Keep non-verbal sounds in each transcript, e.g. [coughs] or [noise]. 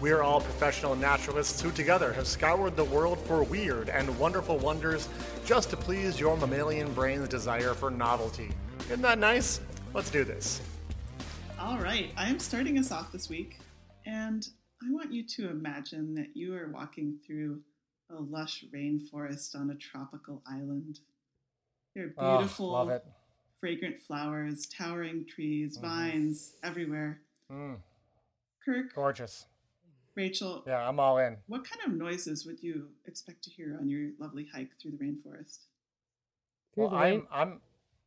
We are all professional naturalists who together have scoured the world for weird and wonderful wonders just to please your mammalian brain's desire for novelty. Isn't that nice? Let's do this. All right, I am starting us off this week, and I want you to imagine that you are walking through a lush rainforest on a tropical island. There are Oh, beautiful, love it. fragrant flowers, towering trees, Mhm. vines everywhere. Mm, Kirk, gorgeous. Rachel, Yeah, I'm all in. what kind of noises would you expect to hear on your lovely hike through the rainforest? Well, I'm, I'm,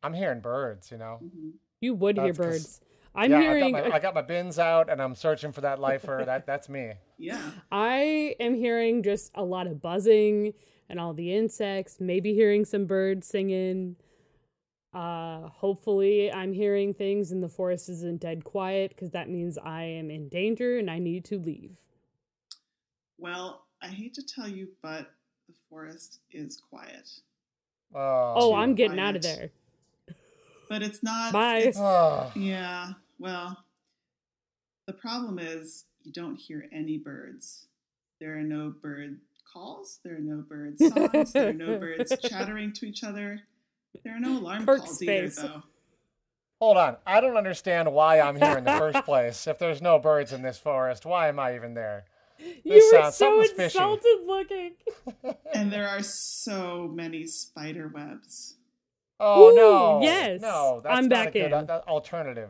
I'm hearing birds. You know. hmm You would hear birds. I'm yeah, hearing. I got, my, I got my bins out, and I'm searching for that lifer. [laughs] that, that's me. Yeah. I am hearing just a lot of buzzing and all the insects. Maybe hearing some birds singing. Uh, hopefully, I'm hearing things and the forest isn't dead quiet because that means I am in danger and I need to leave. Well, I hate to tell you, but the forest is quiet. Oh, Oh, I'm getting out of there. But it's not. Bye. it's- Oh. Yeah, well, the problem is you don't hear any birds. There are no bird calls, there are no bird [laughs] songs, there are no birds chattering to each other. There are no alarm Kirk's calls face. either, though. Hold on. I don't understand why I'm here in the first place. If there's no birds in this forest, why am I even there? [laughs] You were sounds- so something's fishy. insulted looking. [laughs] And there are so many spider webs. Oh Ooh, no! yes. no, that's I'm not back a good in. uh, alternative.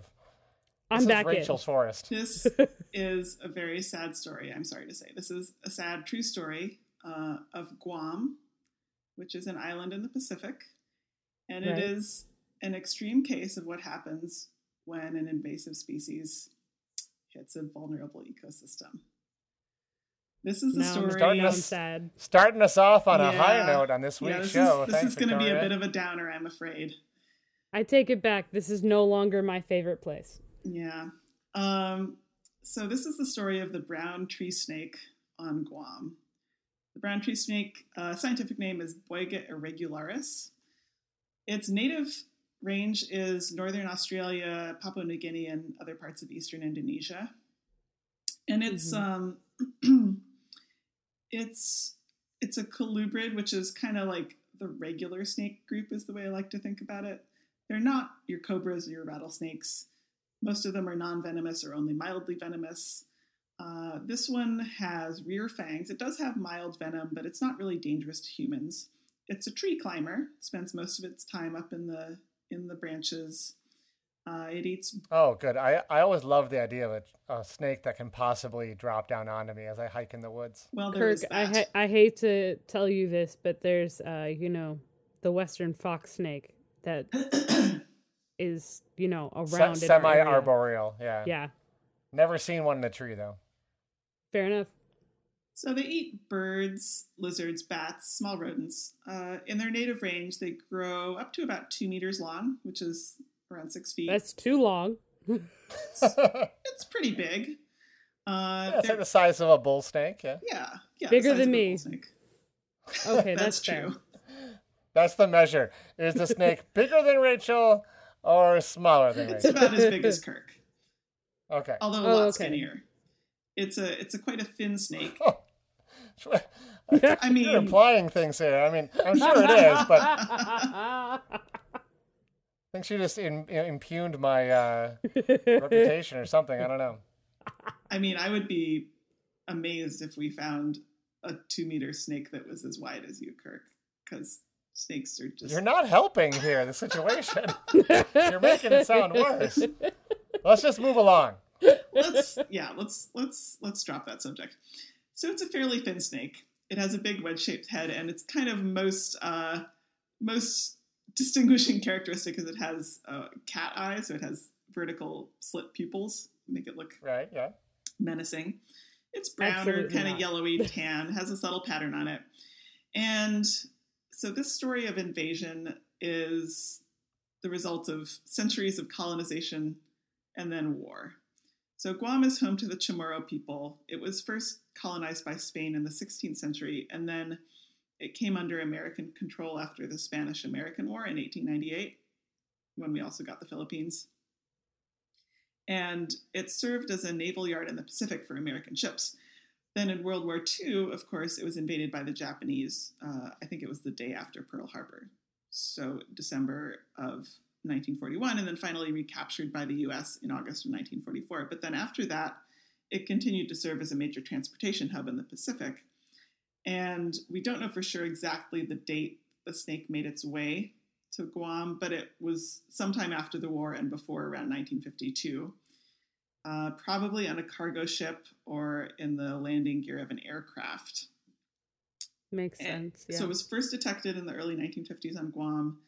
I'm this back is Rachel's forest. This [laughs] is a very sad story, I'm sorry to say. This is a sad, true story uh, of Guam, which is an island in the Pacific. And Right. it is an extreme case of what happens when an invasive species hits a vulnerable ecosystem. This is the now I'm story. starting us- sad. Starting us off on a high note on this yeah, week's this show. is, this Thanks, is going to be a bit of a downer, I'm afraid. I take it back. This is no longer my favorite place. Yeah. Um, so this is the story of the brown tree snake on Guam. The brown tree snake, uh, scientific name is Boiga irregularis. Its native range is northern Australia, Papua New Guinea, and other parts of eastern Indonesia. And it's um, [clears throat] it's it's a colubrid, which is kind of like the regular snake group, is the way I like to think about it. They're not your cobras or your rattlesnakes. Most of them are non venomous or only mildly venomous. Uh, this one has rear fangs. It does have mild venom, but it's not really dangerous to humans. It's a tree climber. It spends most of its time up in the in the branches. Uh, it eats. Oh, good. I I always love the idea of a, a snake that can possibly drop down onto me as I hike in the woods. Well, there Kirk, is I ha- I hate to tell you this, but there's uh, you know, the western fox snake that [coughs] is, you know, around Se- semi arboreal. Yeah. Yeah, Never seen one in a tree though. fair enough. So they eat birds, lizards, bats, small rodents. Uh, in their native range, they grow up to about two meters long, which is around six feet. That's too long. it's [laughs] pretty big. Uh, Yeah, it's like the size of a bull snake. Yeah. yeah, yeah, Bigger than me. [laughs] Okay, That's, that's, true. [laughs] That's the measure. Is the snake bigger than Rachel or smaller than Rachel? It's about as big as Kirk, Okay. although a Oh, lot okay. skinnier. It's a it's a quite a thin snake. I I mean, You're implying things here. I mean, I'm sure it is, but I think she just in, impugned my uh, [laughs] reputation or something. I don't know. I mean, I would be amazed if we found a two meter snake that was as wide as you, Kirk, because snakes are just. You're not helping here, the situation. [laughs] You're making it sound worse. Let's just move along. let's yeah, let's let's let's drop that subject. So it's a fairly thin snake. It has a big wedge-shaped head, and its kind of most uh, most distinguishing characteristic is it has uh, cat eyes. So it has vertical slit pupils, make it look Right, yeah. menacing. It's brown or Absolutely kind of yellowy [laughs] tan, has a subtle pattern on it. And so this story of invasion is the result of centuries of colonization and then war. So Guam is home to the Chamorro people. It was first colonized by Spain in the 16th century, and then it came under American control after the Spanish American War in 1898, when we also got the Philippines. And it served as a naval yard in the Pacific for American ships. Then in World War II, of course, it was invaded by the Japanese. Uh, I think it was the day after Pearl Harbor. So December of 1941, and then finally recaptured by the US in August of 1944. But then after that, it continued to serve as a major transportation hub in the Pacific. And we don't know for sure exactly the date the snake made its way to Guam, but it was sometime after the war and before around 1952 uh, probably on a cargo ship or in the landing gear of an aircraft. Makes sense. Yeah. So it was first detected in the early 1950s on Guam.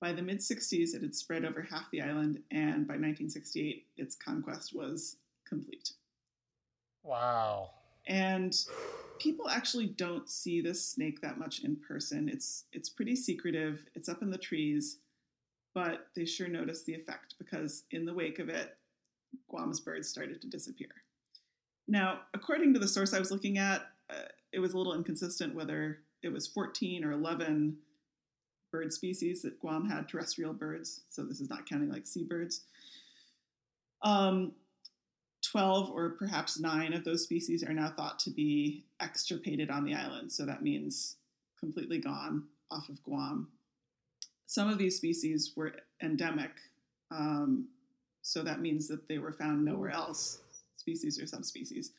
By the mid 60s, it had spread over half the island, and by 1968, its conquest was complete. Wow. And [sighs] [sighs] people actually don't see this snake that much in person. It's it's pretty secretive. It's up in the trees, but they sure notice the effect because in the wake of it, Guam's birds started to disappear. Now, according to the source I was looking at, uh, it was a little inconsistent whether it was 14 or 11 bird species that Guam had, terrestrial birds. So this is not counting like seabirds. Um, 12 or perhaps nine of those species are now thought to be extirpated on the island. So that means completely gone off of Guam. Some of these species were endemic. Um, so that means that they were found nowhere else, species or subspecies.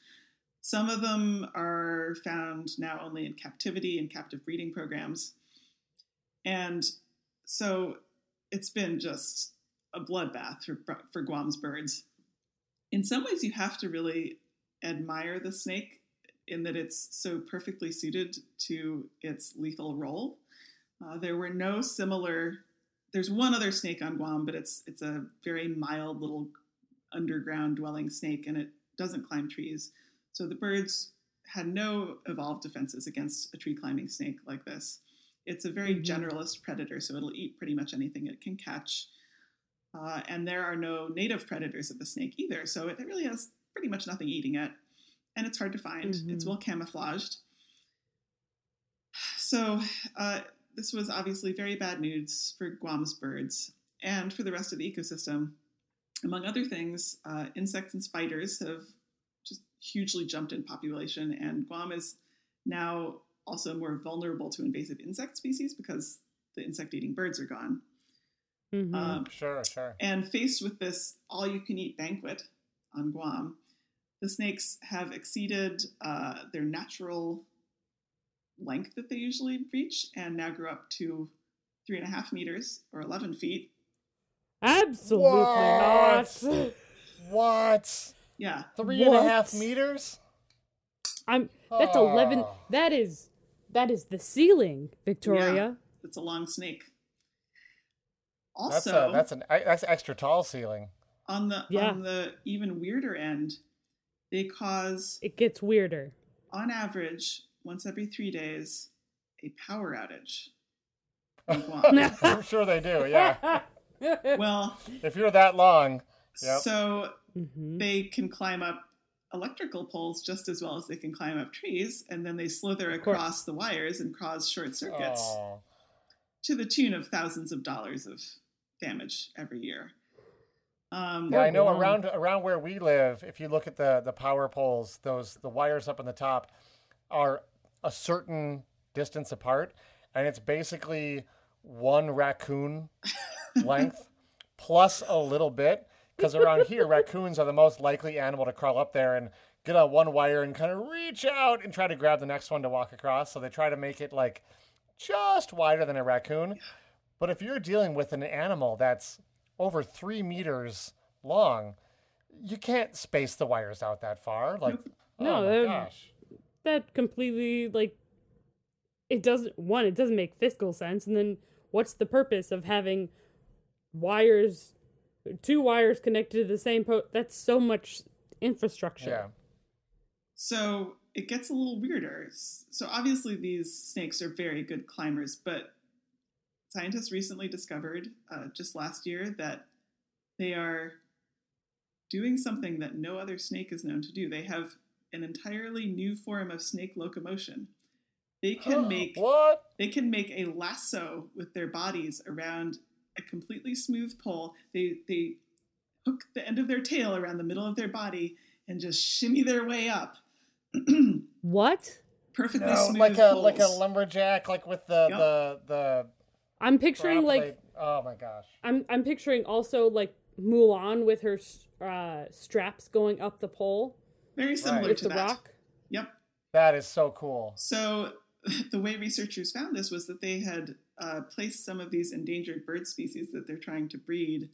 Some of them are found now only in captivity and captive breeding programs. And so it's been just a bloodbath for, for Guam's birds. In some ways, you have to really admire the snake in that it's so perfectly suited to its lethal role. Uh, there were no similar there's one other snake on Guam, but it's it's a very mild little underground dwelling snake, and it doesn't climb trees. So the birds had no evolved defenses against a tree climbing snake like this. It's a very mm-hmm. generalist predator, so it'll eat pretty much anything it can catch. Uh, and there are no native predators of the snake either, so it really has pretty much nothing eating it. And it's hard to find. Mm-hmm. It's well camouflaged. [sighs] So uh, this was obviously very bad news for Guam's birds and for the rest of the ecosystem. Among other things, uh, insects and spiders have just hugely jumped in population, and Guam is now also more vulnerable to invasive insect species because the insect eating birds are gone. Mm-hmm. Um, sure, sure. And faced with this all you can eat banquet on Guam, the snakes have exceeded uh, their natural length that they usually reach and now grew up to three and a half meters or 11 feet. Absolutely what? not. [laughs] what? Yeah. Three what? and a half meters? I'm that's oh. 11 that is that is the ceiling, Victoria. Yeah, it's a long snake. Also, that's, a, that's an that's extra tall ceiling. On the yeah. on the even weirder end, they cause it gets weirder. On average, once every three days a power outage. [laughs] [laughs] I'm sure they do, yeah. [laughs] well, if you're that long, yep. so mm-hmm. they can climb up electrical poles just as well as they can climb up trees, and then they slither across the wires and cause short circuits oh. To the tune of thousands of dollars of damage every year. Um, yeah, I know around around where we live, if you look at the the power poles, those the wires up on the top are a certain distance apart, and it's basically one raccoon [laughs] length plus a little bit. Because around here, raccoons are the most likely animal to crawl up there and get on one wire and kind of reach out and try to grab the next one to walk across. So they try to make it like just wider than a raccoon. But if you're dealing with an animal that's over three meters long, you can't space the wires out that far. Like, no, oh my gosh that completely like it doesn't one it doesn't make fiscal sense and then what's the purpose of having wires two wires connected to the same po that's so much infrastructure yeah so it gets a little weirder so obviously these snakes are very good climbers but scientists recently discovered uh, just last year that they are doing something that no other snake is known to do. They have an entirely new form of snake locomotion. They can make what? they can make a lasso with their bodies around a completely smooth pole. They they hook the end of their tail around the middle of their body and just shimmy their way up. [clears throat] What? Perfectly No, smooth like a poles. like a lumberjack, like with the Yep. the the. I'm picturing like. Oh my gosh. I'm I'm picturing also like Mulan with her uh, straps going up the pole Very similar with to the that. rock. Yep. That is so cool. So [laughs] the way researchers found this was that they had uh, placed some of these endangered bird species that they're trying to breed.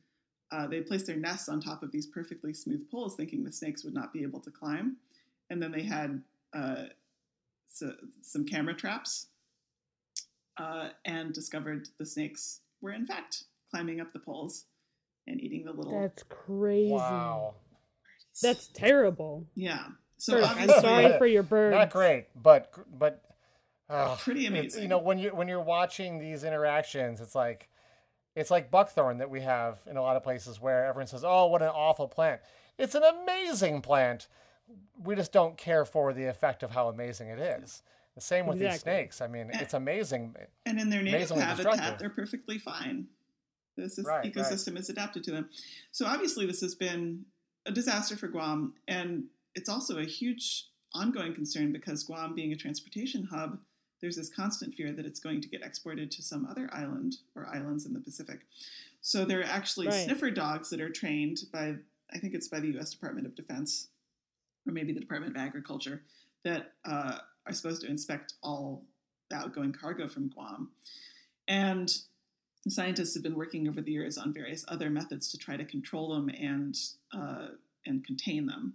Uh, they placed their nests on top of these perfectly smooth poles, thinking the snakes would not be able to climb. And then they had uh, so, some camera traps uh, and discovered the snakes were in fact climbing up the poles and eating the little. That's crazy. Wow. That's terrible. yeah. So Kirk, I'm sorry for your birds. Not great, but but uh, Pretty amazing. You know, when you when you're watching these interactions, it's like it's like buckthorn that we have in a lot of places where everyone says, "Oh, what an awful plant." It's an amazing plant. We just don't care for the effect of how amazing it is. The same with these snakes. I mean, it's amazing. And in their native habitat, they're perfectly fine. This is, Right, right. ecosystem is adapted to them. So obviously, this has been a disaster for Guam, and it's also a huge ongoing concern because Guam, being a transportation hub, there's this constant fear that it's going to get exported to some other island or islands in the Pacific. So there are actually Right. sniffer dogs that are trained by, I think it's by the U.S. Department of Defense, or maybe the Department of Agriculture, that uh, are supposed to inspect all the outgoing cargo from Guam. And scientists have been working over the years on various other methods to try to control them and uh, and contain them.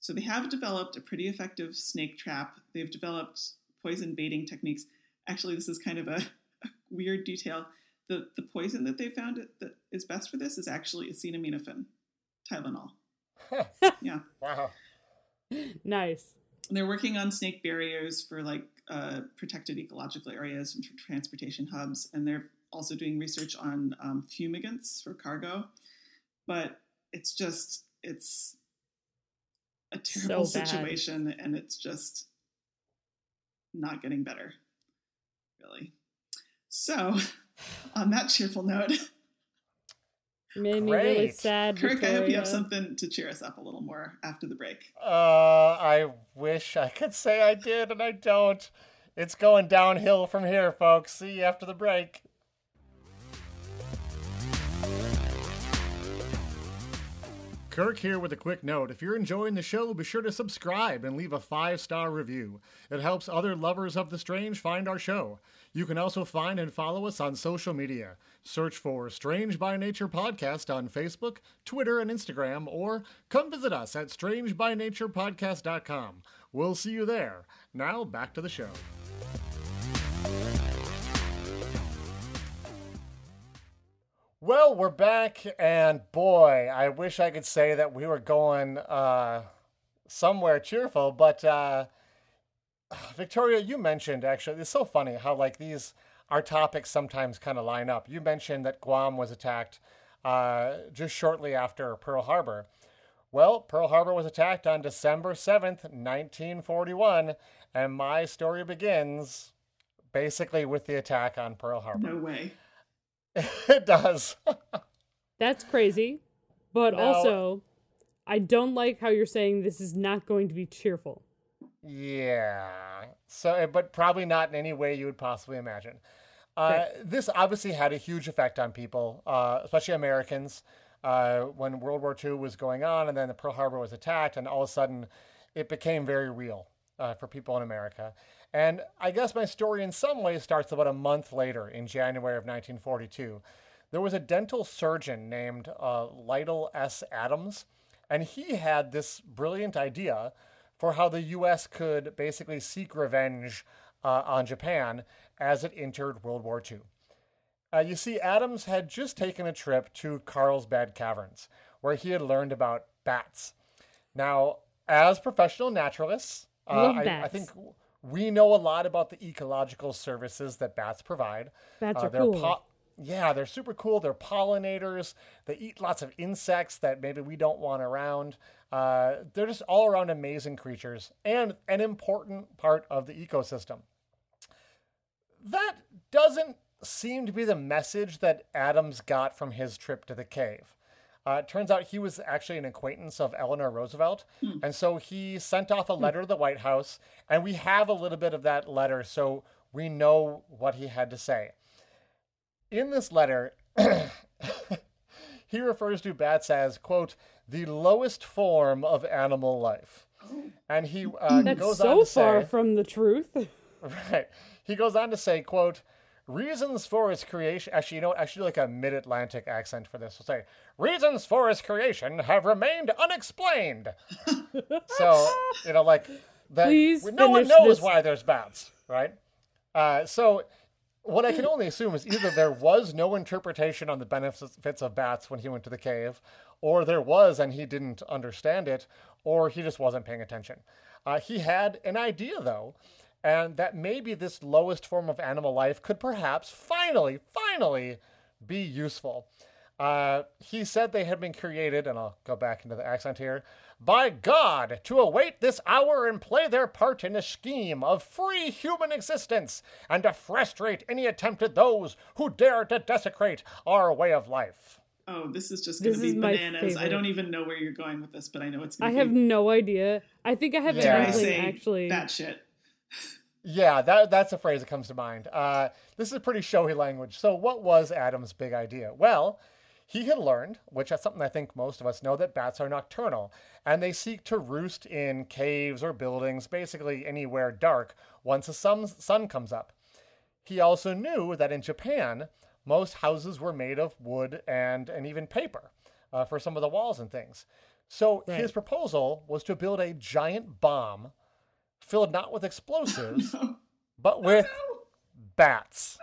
So they have developed a pretty effective snake trap. They've developed poison baiting techniques. Actually, this is kind of a, [laughs] a weird detail. The the poison that they found that is best for this is actually acetaminophen, Tylenol. Yeah. Wow. [laughs] Nice. And they're working on snake barriers for like uh, protected ecological areas and transportation hubs, and they're also doing research on um, fumigants for cargo. But it's just it's a terrible So situation, and it's just not getting better, really. So, [laughs] on that cheerful note, You made me really sad. Kirk, I hope you have something to cheer us up a little more after the break. Uh, I wish I could say I did, and I don't. It's going downhill from here, folks. See you after the break. Kirk here with a quick note. If you're enjoying the show, be sure to subscribe and leave a five star review. It helps other lovers of the strange find our show. You can also find and follow us on social media. Search for Strange by Nature Podcast on Facebook, Twitter, and Instagram, or come visit us at strangebynaturepodcast.com. We'll see you there. Now, back to the show. Well, we're back, and boy, I wish I could say that we were going uh, somewhere cheerful, but uh, Victoria, you mentioned actually, it's so funny how like these our topics sometimes kind of line up. You mentioned that Guam was attacked uh, just shortly after Pearl Harbor. Well, Pearl Harbor was attacked on December 7th, 1941, and my story begins basically with the attack on Pearl Harbor. No way. [laughs] it does. That's crazy. But Now- also, I don't like how you're saying this is not going to be cheerful. Yeah. So, eh, but probably not in any way you would possibly imagine. Uh, this obviously had a huge effect on people, uh, especially Americans, uh, when World War II was going on and then the Pearl Harbor was attacked, and all of a sudden it became very real uh, for people in America. And I guess my story in some ways starts about a month later in January of 1942. There was a dental surgeon named uh, Lytle S. Adams, and he had this brilliant idea for how the U.S. could basically seek revenge uh, on Japan as it entered World War II. Uh, you see, Adams had just taken a trip to Carlsbad Caverns, where he had learned about bats. Now, as professional naturalists, uh, Love I, I think we know a lot about the ecological services that bats provide. Bats Uh, are cool. po- yeah, they're super cool. They're pollinators. They eat lots of insects that maybe we don't want around. Uh, they're just all around amazing creatures and an important part of the ecosystem. That doesn't seem to be the message that Adams got from his trip to the cave. Uh, it turns out he was actually an acquaintance of Eleanor Roosevelt. Hmm. And so he sent off a letter to the White House, and we have a little bit of that letter, so we know what he had to say. In this letter, [coughs] he refers to bats as, quote, the lowest form of animal life. And he uh, That's goes so on to far from the truth. [laughs] Right. He goes on to say, quote, reasons for its creation actually you know what? actually like a mid-atlantic accent for this We'll say reasons for its creation have remained unexplained [laughs] so you know like that Please no one knows this. why there's bats right uh, so what i can only assume is either there was no interpretation on the benefits of bats when he went to the cave or there was and he didn't understand it or he just wasn't paying attention uh, he had an idea though and that maybe this lowest form of animal life could perhaps finally, finally be useful. Uh, he said they had been created, and I'll go back into the accent here, by God to await this hour and play their part in a scheme of free human existence and to frustrate any attempt at those who dare to desecrate our way of life. Oh, this is just going to be bananas. I don't even know where you're going with this, but I know it's going to I to have no idea. I think I have Yeah. dare I say actually. that shit. Yeah, that, that's a phrase that comes to mind. Uh, this is pretty showy language. So, what was Adam's big idea? Well, he had learned, which is something I think most of us know, that bats are nocturnal and they seek to roost in caves or buildings, basically anywhere dark, once the sun, sun comes up. He also knew that in Japan, most houses were made of wood and, and even paper uh, for some of the walls and things. So Right. his proposal was to build a giant bomb filled not with explosives, [laughs] but with bats.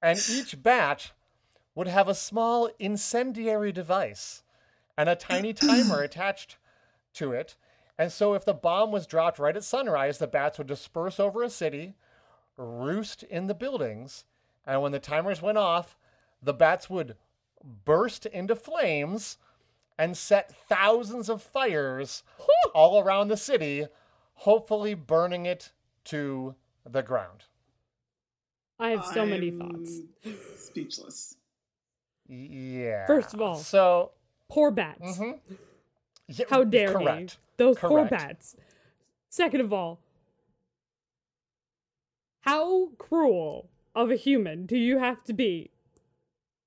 And each bat would have a small incendiary device and a tiny [clears throat] timer attached to it. And so, if the bomb was dropped right at sunrise, the bats would disperse over a city, roost in the buildings, and when the timers went off, the bats would burst into flames and set thousands of fires all around the city, hopefully burning it to the ground. I have so many I'm thoughts. Speechless. Yeah. First of all, so Poor bats. Mm-hmm. yeah, How dare correct. he? Those poor bats. Second of all, how cruel of a human do you have to be?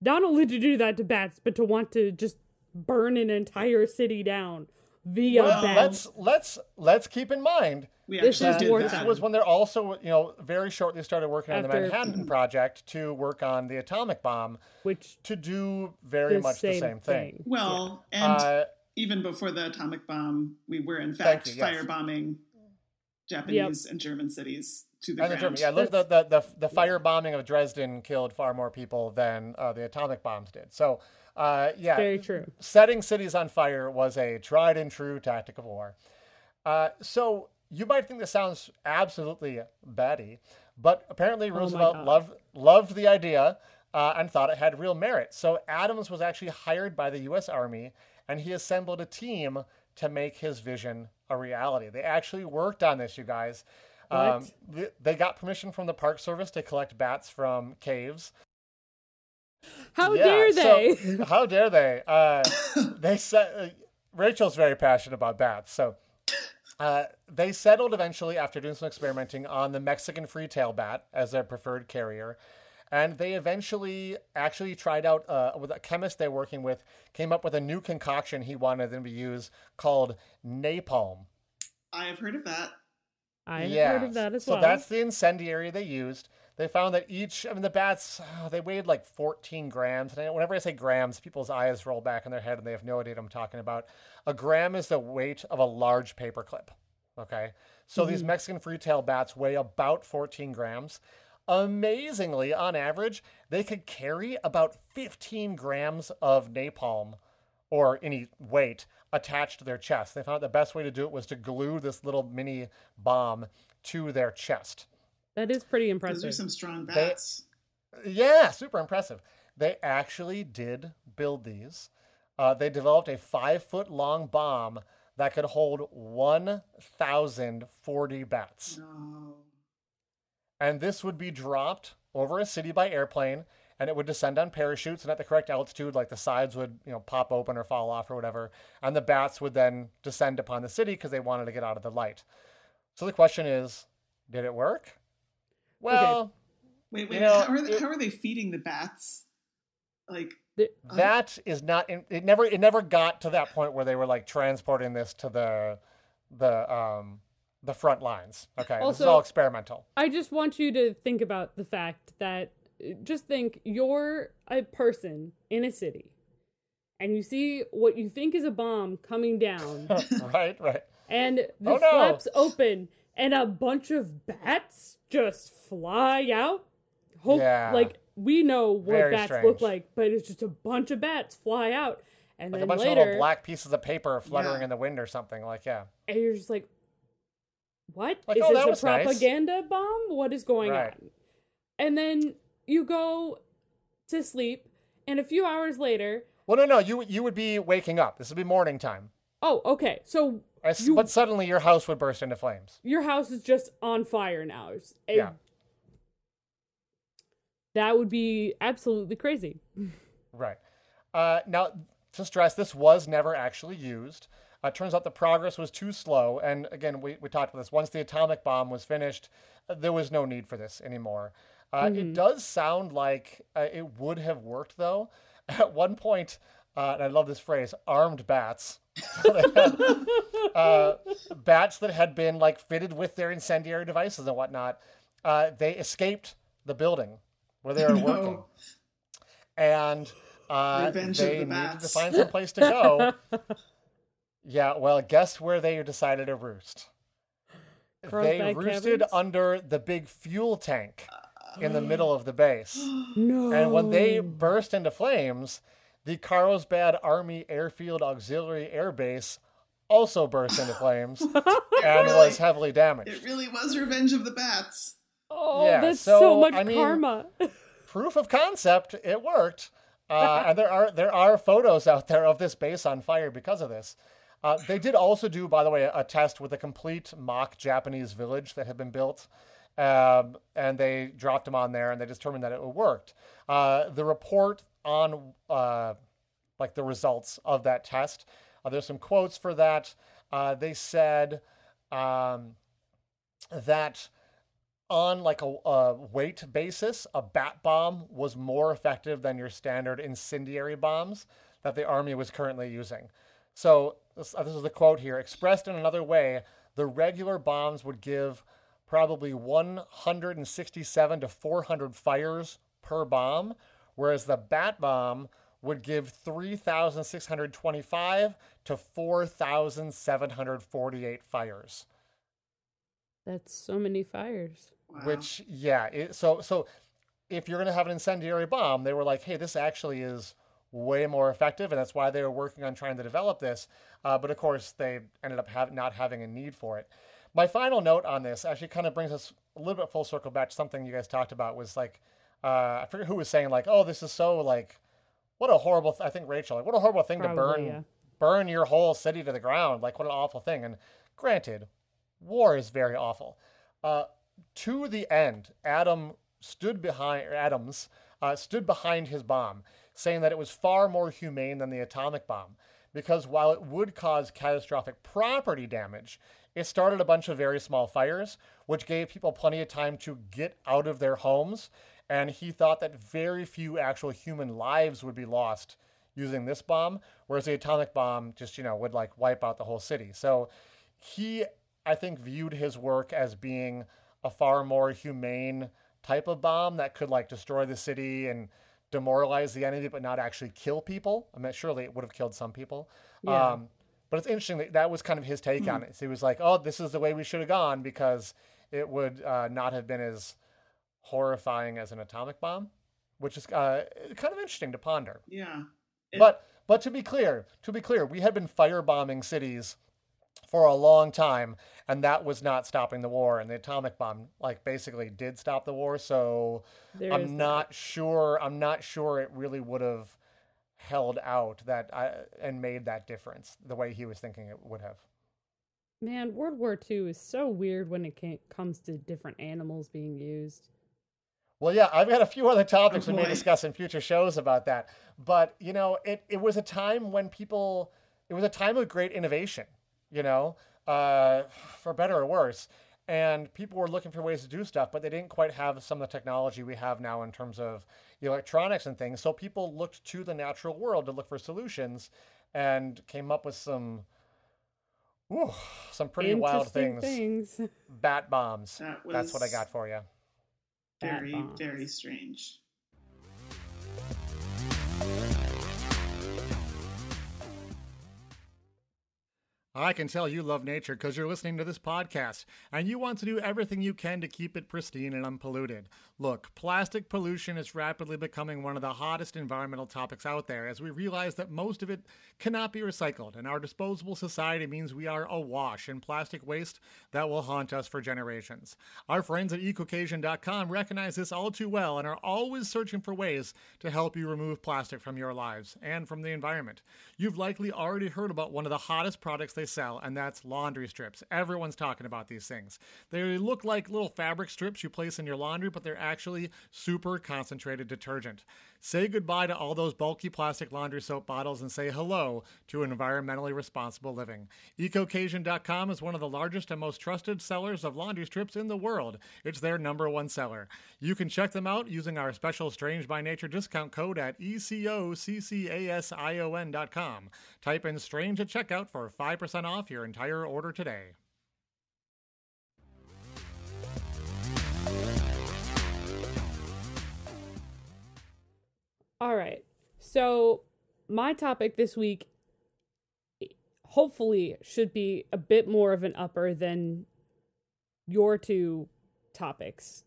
Not only to do that to bats, but to want to just burn an entire city down via Well, bats. let's let's let's keep in mind We This is that wartime. this was when they're also you know very shortly started working on the Manhattan Project to work on the atomic bomb which to do very the much same the same thing. thing. Well, and Uh, even before the atomic bomb, we were in fact you, yes. firebombing Japanese and German cities to the and the ground. German, yeah, look, the, the the the fire bombing of Dresden killed far more people than uh, the atomic bombs did. So, uh, yeah, Very true. setting cities on fire was a tried and true tactic of war. Uh, so you might think this sounds absolutely batty, but apparently Roosevelt God. loved loved the idea uh, and thought it had real merit. So Adams was actually hired by the U.S. Army, and he assembled a team to make his vision a reality. They actually worked on this, you guys. Um, they got permission from the Park Service to collect bats from caves. How Yeah, dare they? so- [laughs] how dare they? Uh, they said uh, Rachel's very passionate about bats, so uh, they settled eventually after doing some experimenting on the Mexican free-tail bat as their preferred carrier, and they eventually actually tried out uh, with a chemist they're working with came up with a new concoction he wanted them to use called napalm. I have heard of that. I've Yeah, heard of that as so well. So that's the incendiary they used. They found that each, I mean, the bats, oh, they weighed like 14 grams. And I- whenever I say grams, people's eyes roll back in their head and they have no idea what I'm talking about. A gram is the weight of a large paperclip. Okay. So these mm. Mexican free-tail bats weigh about 14 grams. Amazingly, on average, they could carry about 15 grams of napalm or any weight attached to their chest. They found the best way to do it was to glue this little mini bomb to their chest. That is pretty Those impressive. are some strong They- bats. Yeah, super impressive. They actually did build these. Uh, they developed a five foot long bomb that could hold 1,040 bats. No. And this would be dropped over a city by airplane and it would descend on parachutes and at the correct altitude like the sides would you know pop open or fall off or whatever and the bats would then descend upon the city because they wanted to get out of the light so the question is did it work well Wait, wait. You know, how, are they, it- how are they feeding the bats? Like, The- that is not it never it never got to that point where they were like transporting this to the the um the front lines okay this is all experimental I just want you to think about the fact that just think you're a person in a city and you see what you think is a bomb coming down [laughs] right right and the Oh, no. flaps open and a bunch of bats just fly out. Hope Yeah. like we know what Very bats strange. look like, but it's just a bunch of bats fly out and like a then bunch of little black pieces of paper fluttering Yeah. in the wind or something like yeah and you're just like what is Like, oh, this a nice. propaganda bomb? What is going Right. on? And then you go to sleep and a few hours later, well no no you you would be waking up this would be morning time oh, okay. So You- but suddenly your house would burst into flames your house is just on fire now. It- Yeah. That would be absolutely crazy. [laughs] Right. Uh, now, to stress, this was never actually used. Uh, turns out the progress was too slow. And again, we, we talked about this. Once the atomic bomb was finished, uh, there was no need for this anymore. Uh, It does sound like uh, it would have worked, though. [laughs] At one point, uh, and I love this phrase, armed bats. Had, [laughs] uh, bats that had been like fitted with their incendiary devices and whatnot. Uh, they escaped the building where they were [laughs] No. working and uh, they the needed to find some place to go. [laughs] yeah, well, guess where they decided to roost? they roosted Caverns? under the big fuel tank in the [gasps] middle of the base. [gasps] No. And when they burst into flames, the Carlsbad Army Airfield Auxiliary Air Base also burst into flames [laughs] and was heavily damaged. it really was Revenge of the Bats. oh, yeah, that's so, so, much I mean- karma. [laughs] proof of concept it worked uh, [laughs] and there are there are photos out there of this base on fire because of this uh, they did also do by the way a test with a complete mock japanese village that had been built um, and they dropped them on there and they determined that it worked uh, the report on uh, like the results of that test uh, there's some quotes for that uh, they said um, that on like a, a weight basis, a bat bomb was more effective than your standard incendiary bombs that the army was currently using. So this, uh, this is the quote here. Expressed in another way, the regular bombs would give probably 167 to 400 fires per bomb, whereas the bat bomb would give 3,625 to 4,748 fires. that's so many fires. Wow. Which, yeah, it, so so if you're going to have an incendiary bomb, they were like, hey, this actually is way more effective, and that's why they were working on trying to develop this. Uh, but of course, they ended up have, not having a need for it. My final note on this actually kind of brings us a little bit full circle back to something you guys talked about. Was like, uh, I forget who was saying like, oh, this is so like, what a horrible. Th- I think Rachel, like, what a horrible thing to burn yeah. burn your whole city to the ground. Like, what an awful thing. And granted, war is very awful. Uh, to the end, Adam stood behind or Adams uh, stood behind his bomb, saying that it was far more humane than the atomic bomb because while it would cause catastrophic property damage, it started a bunch of very small fires, which gave people plenty of time to get out of their homes. And he thought that very few actual human lives would be lost using this bomb, whereas the atomic bomb just, you know, would like wipe out the whole city. So he, I think, viewed his work as being a far more humane type of bomb that could like destroy the city and demoralize the enemy, but not actually kill people. I mean, surely it would have killed some people. Yeah. Um, but it's interesting that that was kind of his take on [clears throat] it. So he was like, "Oh, this is the way we should have gone because it would uh, not have been as horrifying as an atomic bomb," which is uh, kind of interesting to ponder. Yeah. It- But but to be clear, to be clear, we had been firebombing cities for a long time, and that was not stopping the war. And the atomic bomb, like, basically did stop the war. So There is I'm that. not sure. I'm not sure it really would have held out that I, and made that difference the way he was thinking it would have. Man, World War II is so weird when it ca- comes to different animals being used. Well, yeah, I've got a few other topics Oh, we may [laughs] discuss in future shows about that. But, you know, it, it was a time when people, it was a time of great innovation, you know, uh, for better or worse. And people were looking for ways to do stuff, but they didn't quite have some of the technology we have now in terms of electronics and things. So people looked to the natural world to look for solutions and came up with some, ooh, some pretty wild things. things. Bat bombs. That That's what I got for you. Very, very strange. I can tell you love nature because you're listening to this podcast and you want to do everything you can to keep it pristine and unpolluted. Look, plastic pollution is rapidly becoming one of the hottest environmental topics out there as we realize that most of it cannot be recycled, and our disposable society means we are awash in plastic waste that will haunt us for generations. Our friends at ecocasian.com recognize this all too well and are always searching for ways to help you remove plastic from your lives and from the environment. You've likely already heard about one of the hottest products they sell, and that's laundry strips. Everyone's talking about these things. They look like little fabric strips you place in your laundry, but they're actually super concentrated detergent. Say goodbye to all those bulky plastic laundry soap bottles and say hello to environmentally responsible living. EcoCasian.com is one of the largest and most trusted sellers of laundry strips in the world. It's their number one seller. You can check them out using our special Strange by Nature discount code at ECOCCASION.com. Type in Strange at checkout for 5% off your entire order today. All right. So, my topic this week hopefully should be a bit more of an upper than your two topics.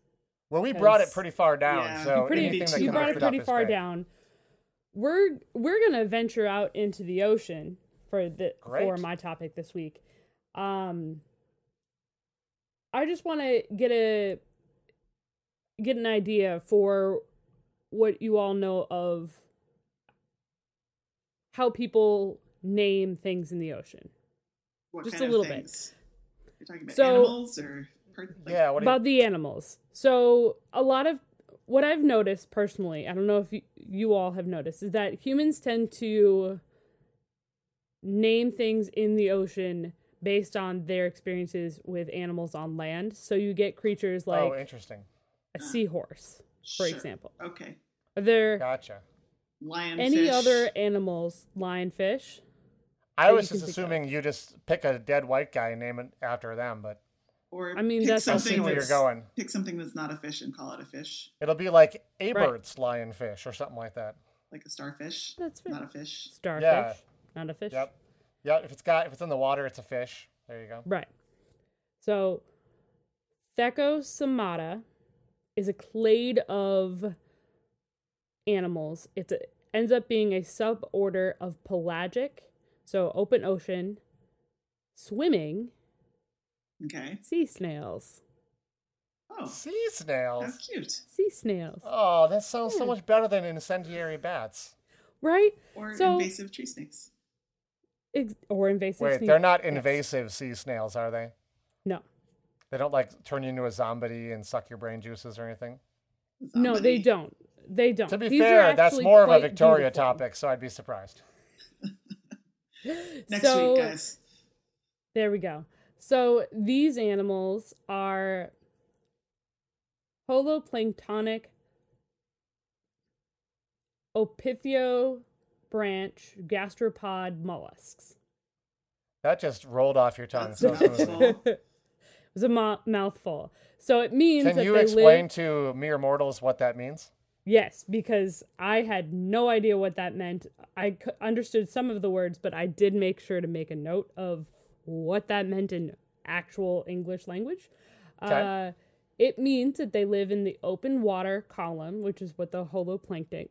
Well, we brought it pretty far down, Yeah, so you Pretty, that you brought it pretty far great. down. We're we're gonna venture out into the ocean for the for my topic this week. Um, I just want to get a get an idea for what you all know of how people name things in the ocean. What Just kind a of little bit. You're talking about So- animals or like, Yeah, what do you, about the animals. So a lot of what I've noticed personally, I don't know if you, you all have noticed, is that humans tend to name things in the ocean based on their experiences with animals on land. So you get creatures oh, like oh, interesting. a seahorse, for Sure. example. Okay. Are there Gotcha. Lionfish. any other animals, lionfish? I was just assuming you just pick a dead white guy and name it after them, but Or I mean, pick that's- I something see where you're going. Pick something that's not a fish and call it a fish, It'll be like a Right. bird's lionfish or something like that. like a starfish. That's fair. not a fish. Starfish, Yeah. not a fish. Yep. Yep. If it's got if it's in the water, it's a fish. There you go. Right. So, Thecosomata is a clade of animals. It ends up being a suborder of pelagic, so open ocean, swimming Okay. sea snails. Oh, Sea how snails. cute. Sea snails, Oh, that sounds so hmm. much better than incendiary bats. right? Or So- invasive tree snakes. Ex- or invasive. Wait, snake- they're not yes. invasive sea snails, are they? No, They don't like turn you into a zombie and suck your brain juices or anything. no, they don't. They don't. To be These fair, that's more of a Victoria beautiful. topic, so I'd be surprised. Next So- week, guys. There we go. So these animals are holoplanktonic opithio branch gastropod mollusks. That just rolled off your tongue so mouthful. a mo- mouthful. So it means Can that you they explain live. to mere mortals what that means? Yes, because I had no idea what that meant. I c- understood some of the words, but I did make sure to make a note of what that meant in actual English language. Okay. Uh, it means that they live in the open water column, which is what the holoplankton,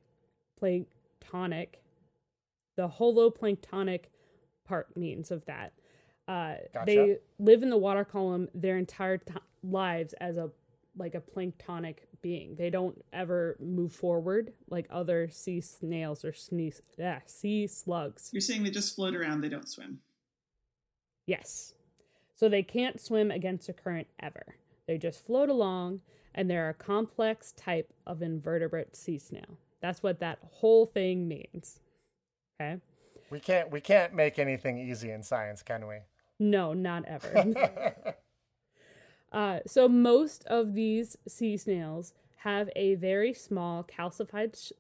planktonic, the holoplanktonic part means of that. Uh, Gotcha. They live in the water column their entire t- lives as a like a planktonic being. They don't ever move forward like other sea snails or sneeze, yeah, sea slugs. You're saying they just float around, they don't swim. Yes. So they can't swim against a current ever. They just float along, and they're a complex type of invertebrate sea snail. That's what that whole thing means. Okay? We can't we can't make anything easy in science, can we? No, not ever. [laughs] uh, so most of these sea snails have a very small calcified sh-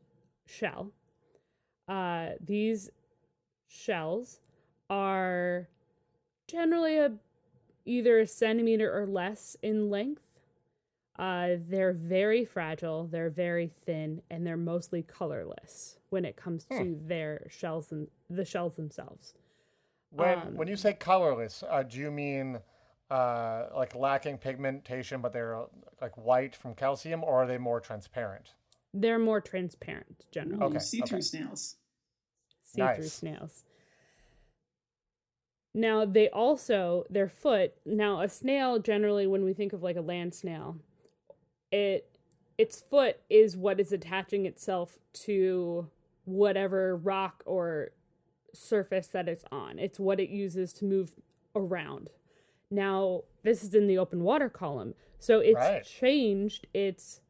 shell. Uh, these shells are generally a either a centimeter or less in length. Uh, they're very fragile, they're very thin, and they're mostly colorless when it comes to their shells and the shells themselves. When Um, when you say colorless, uh, do you mean uh, like lacking pigmentation, but they're like white from calcium, or are they more transparent? They're more transparent generally. Okay, see-through okay. snails. see-through Nice. snails. Now they also their foot. Now a snail generally, when we think of like a land snail, it its foot is what is attaching itself to whatever rock or surface that it's on. It's what it uses to move around. Now this is in the open water column, so it's Right. changed its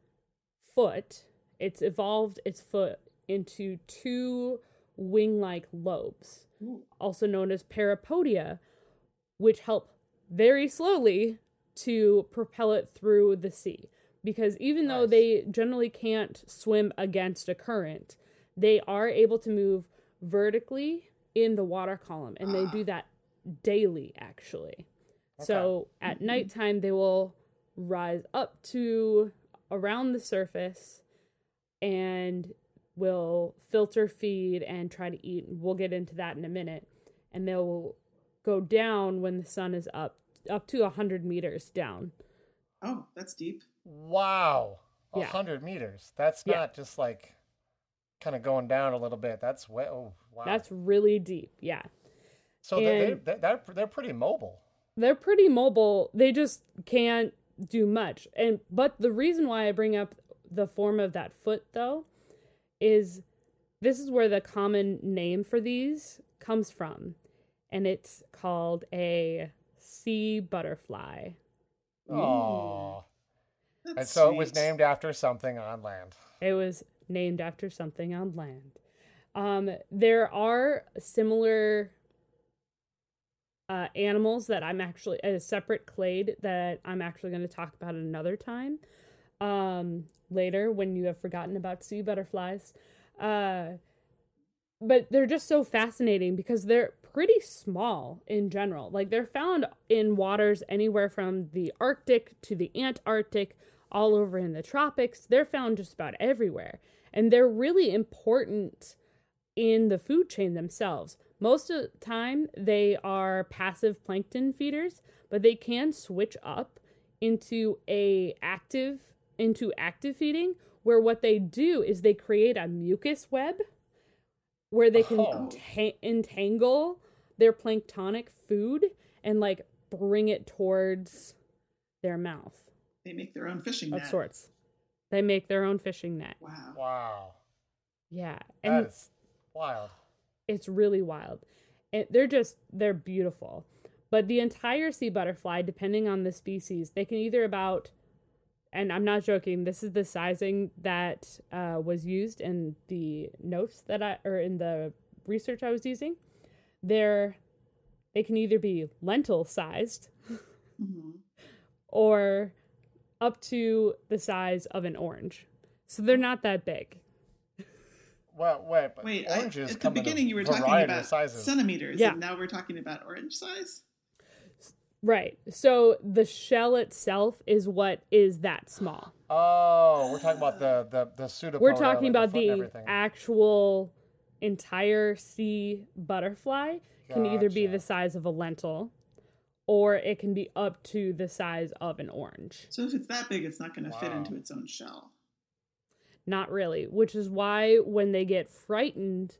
foot. It's evolved its foot into two wing-like lobes Ooh. also known as parapodia, which help very slowly to propel it through the sea. Because even though they generally can't swim against a current, they are able to move vertically in the water column, and they do that daily, actually. Okay. So at nighttime, they will rise up to around the surface and will filter feed and try to eat. We'll get into that in a minute. And they'll go down when the sun is up, up to 100 meters down. Oh, that's deep. Wow, a Yeah. hundred meters. That's Yeah. not just like kind of going down a little bit. That's way. Oh, wow. That's really deep. Yeah. so they, and- they, they're they're pretty mobile. they're pretty mobile. They just can't do much. And but the reason why I bring up the form of that foot though is this is where the common name for these comes from. And it's called a sea butterfly. Oh, and so it was named after something on land. It was named after something on land. Um, there are similar uh, animals that I'm actually a separate clade that I'm actually going to talk about another time um, later when you have forgotten about sea butterflies. Uh, but they're just so fascinating because they're pretty small in general. Like they're found in waters anywhere from the Arctic to the Antarctic, all over in the tropics. They're found just about everywhere. And they're really important in the food chain themselves. Most of the time they are passive plankton feeders, but they can switch up into a active into active feeding where what they do is they create a mucus web where they can Oh. ta- entangle their planktonic food and like bring it towards their mouth They make their own fishing of net. sorts. They make their own fishing net. Wow. Wow, Yeah. And is wild. it's really wild. And they're just they're beautiful. But the entire sea butterfly, depending on the species, they can either about and I'm not joking, this is the sizing that uh, was used in the notes that I or in the research I was using. They're they can either be lentil sized hmm or up to the size of an orange. So they're not that big. Well, wait, but Wait, I, oranges at the come in a beginning you were talking variety about of sizes. centimeters, Yeah. and now we're talking about orange size. Right. So the shell itself is what is that small. Oh, we're talking about the the the pseudopoda. We're like talking about foot the actual entire sea butterfly can either be the size of a lentil or it can be up to the size of an orange. So if it's that big, it's not going to fit into its own shell. Not really, which is why when they get frightened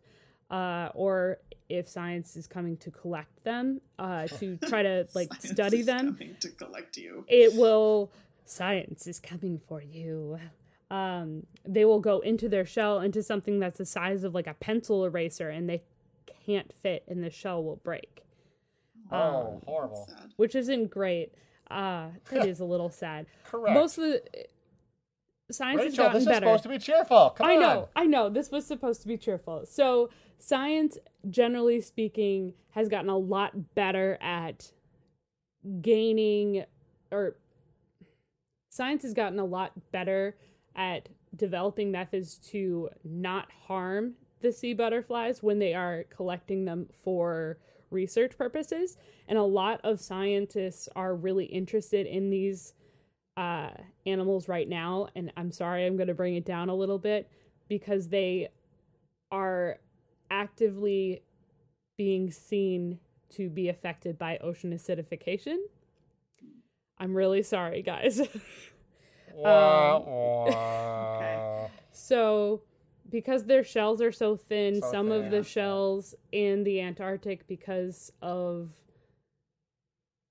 uh, or if science is coming to collect them uh, to [laughs] try to like study is them coming to collect you. it will science is coming for you um, they will go into their shell into something that's the size of like a pencil eraser and they can't fit and the shell will break Oh, horrible. Which isn't great uh, that is a little sad [laughs] Correct. most of the science has Rachel, gotten this is supposed to be cheerful. Come I on. know, I know. This was supposed to be cheerful. So, science, generally speaking, has gotten a lot better at gaining, or science has gotten a lot better at developing methods to not harm the sea butterflies when they are collecting them for research purposes. And a lot of scientists are really interested in these uh, animals right now. And I'm sorry, I'm going to bring it down a little bit because they are actively being seen to be affected by ocean acidification. I'm really sorry, guys. [laughs] Um, wah. [laughs] So, because their shells are so thin, So some of thin, the yeah. shells in the Antarctic, because of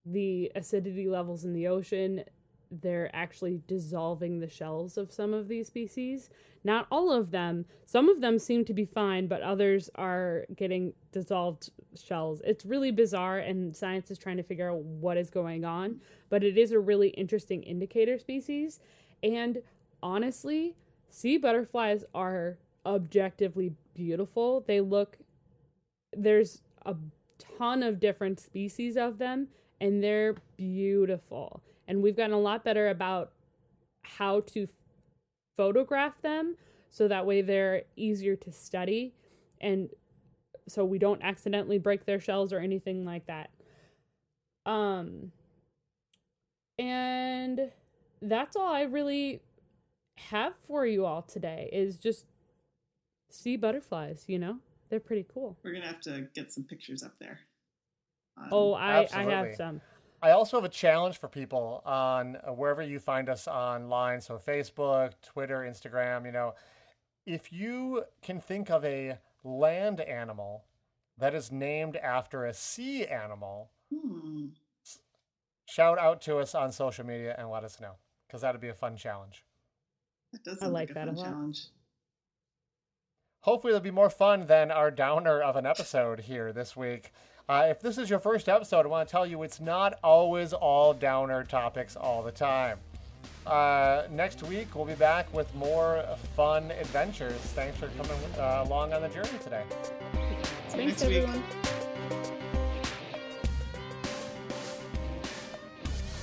the acidity levels in the ocean, they're actually dissolving the shells of some of these species. Not all of them. Some of them seem to be fine, but others are getting dissolved shells. It's really bizarre, and science is trying to figure out what is going on. But it is a really interesting indicator species. And honestly, sea butterflies are objectively beautiful. They look, there's a ton of different species of them, and they're beautiful. And we've gotten a lot better about how to photograph them so that way they're easier to study and so we don't accidentally break their shells or anything like that. Um and that's all I really have for you all today is just sea butterflies, you know? They're pretty cool. We're gonna have to get some pictures up there. Um, Oh, I I have some. I also have a challenge for people on uh, wherever you find us online. So Facebook, Twitter, Instagram, you know, if you can think of a land animal that is named after a sea animal, hmm. shout out to us on social media and let us know because that'd be a fun challenge. That does I sound like like, that a a lot. challenge. Hopefully, it'll be more fun than our downer of an episode here this week. Uh, if this is your first episode, I want to tell you it's not always all downer topics all the time. Uh, next week, we'll be back with more fun adventures. Thanks for coming uh, along on the journey today. See Thanks next week.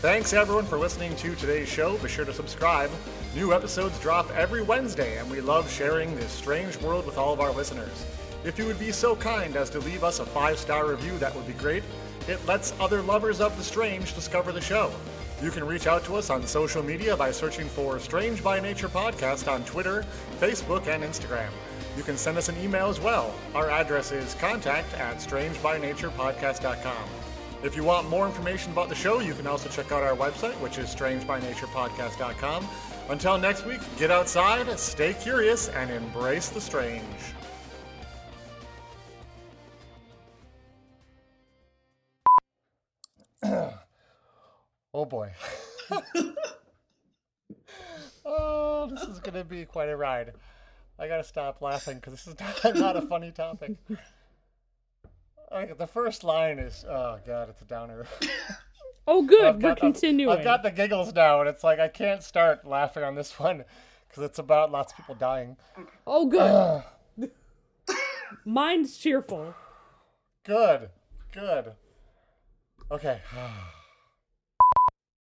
Thanks everyone for listening to today's show. Be sure to subscribe. New episodes drop every Wednesday, and we love sharing this strange world with all of our listeners. If you would be so kind as to leave us a five star review, that would be great. It lets other lovers of the strange discover the show. You can reach out to us on social media by searching for Strange by Nature Podcast on Twitter, Facebook, and Instagram. You can send us an email as well. Our address is contact at strangebynaturepodcast.com. If you want more information about the show, you can also check out our website, which is strangebynaturepodcast.com. Until next week, get outside, stay curious, and embrace the strange. [clears throat] oh boy. [laughs] oh, this is going to be quite a ride. I gotta stop laughing because this is not, [laughs] not a funny topic. Like, the first line is, oh god, it's a downer. [laughs] Oh good, we're got continuing. I've got the giggles now, and it's like I can't start laughing on this one because it's about lots of people dying. Oh good. [sighs] Mine's cheerful. Good, good. Okay. [sighs]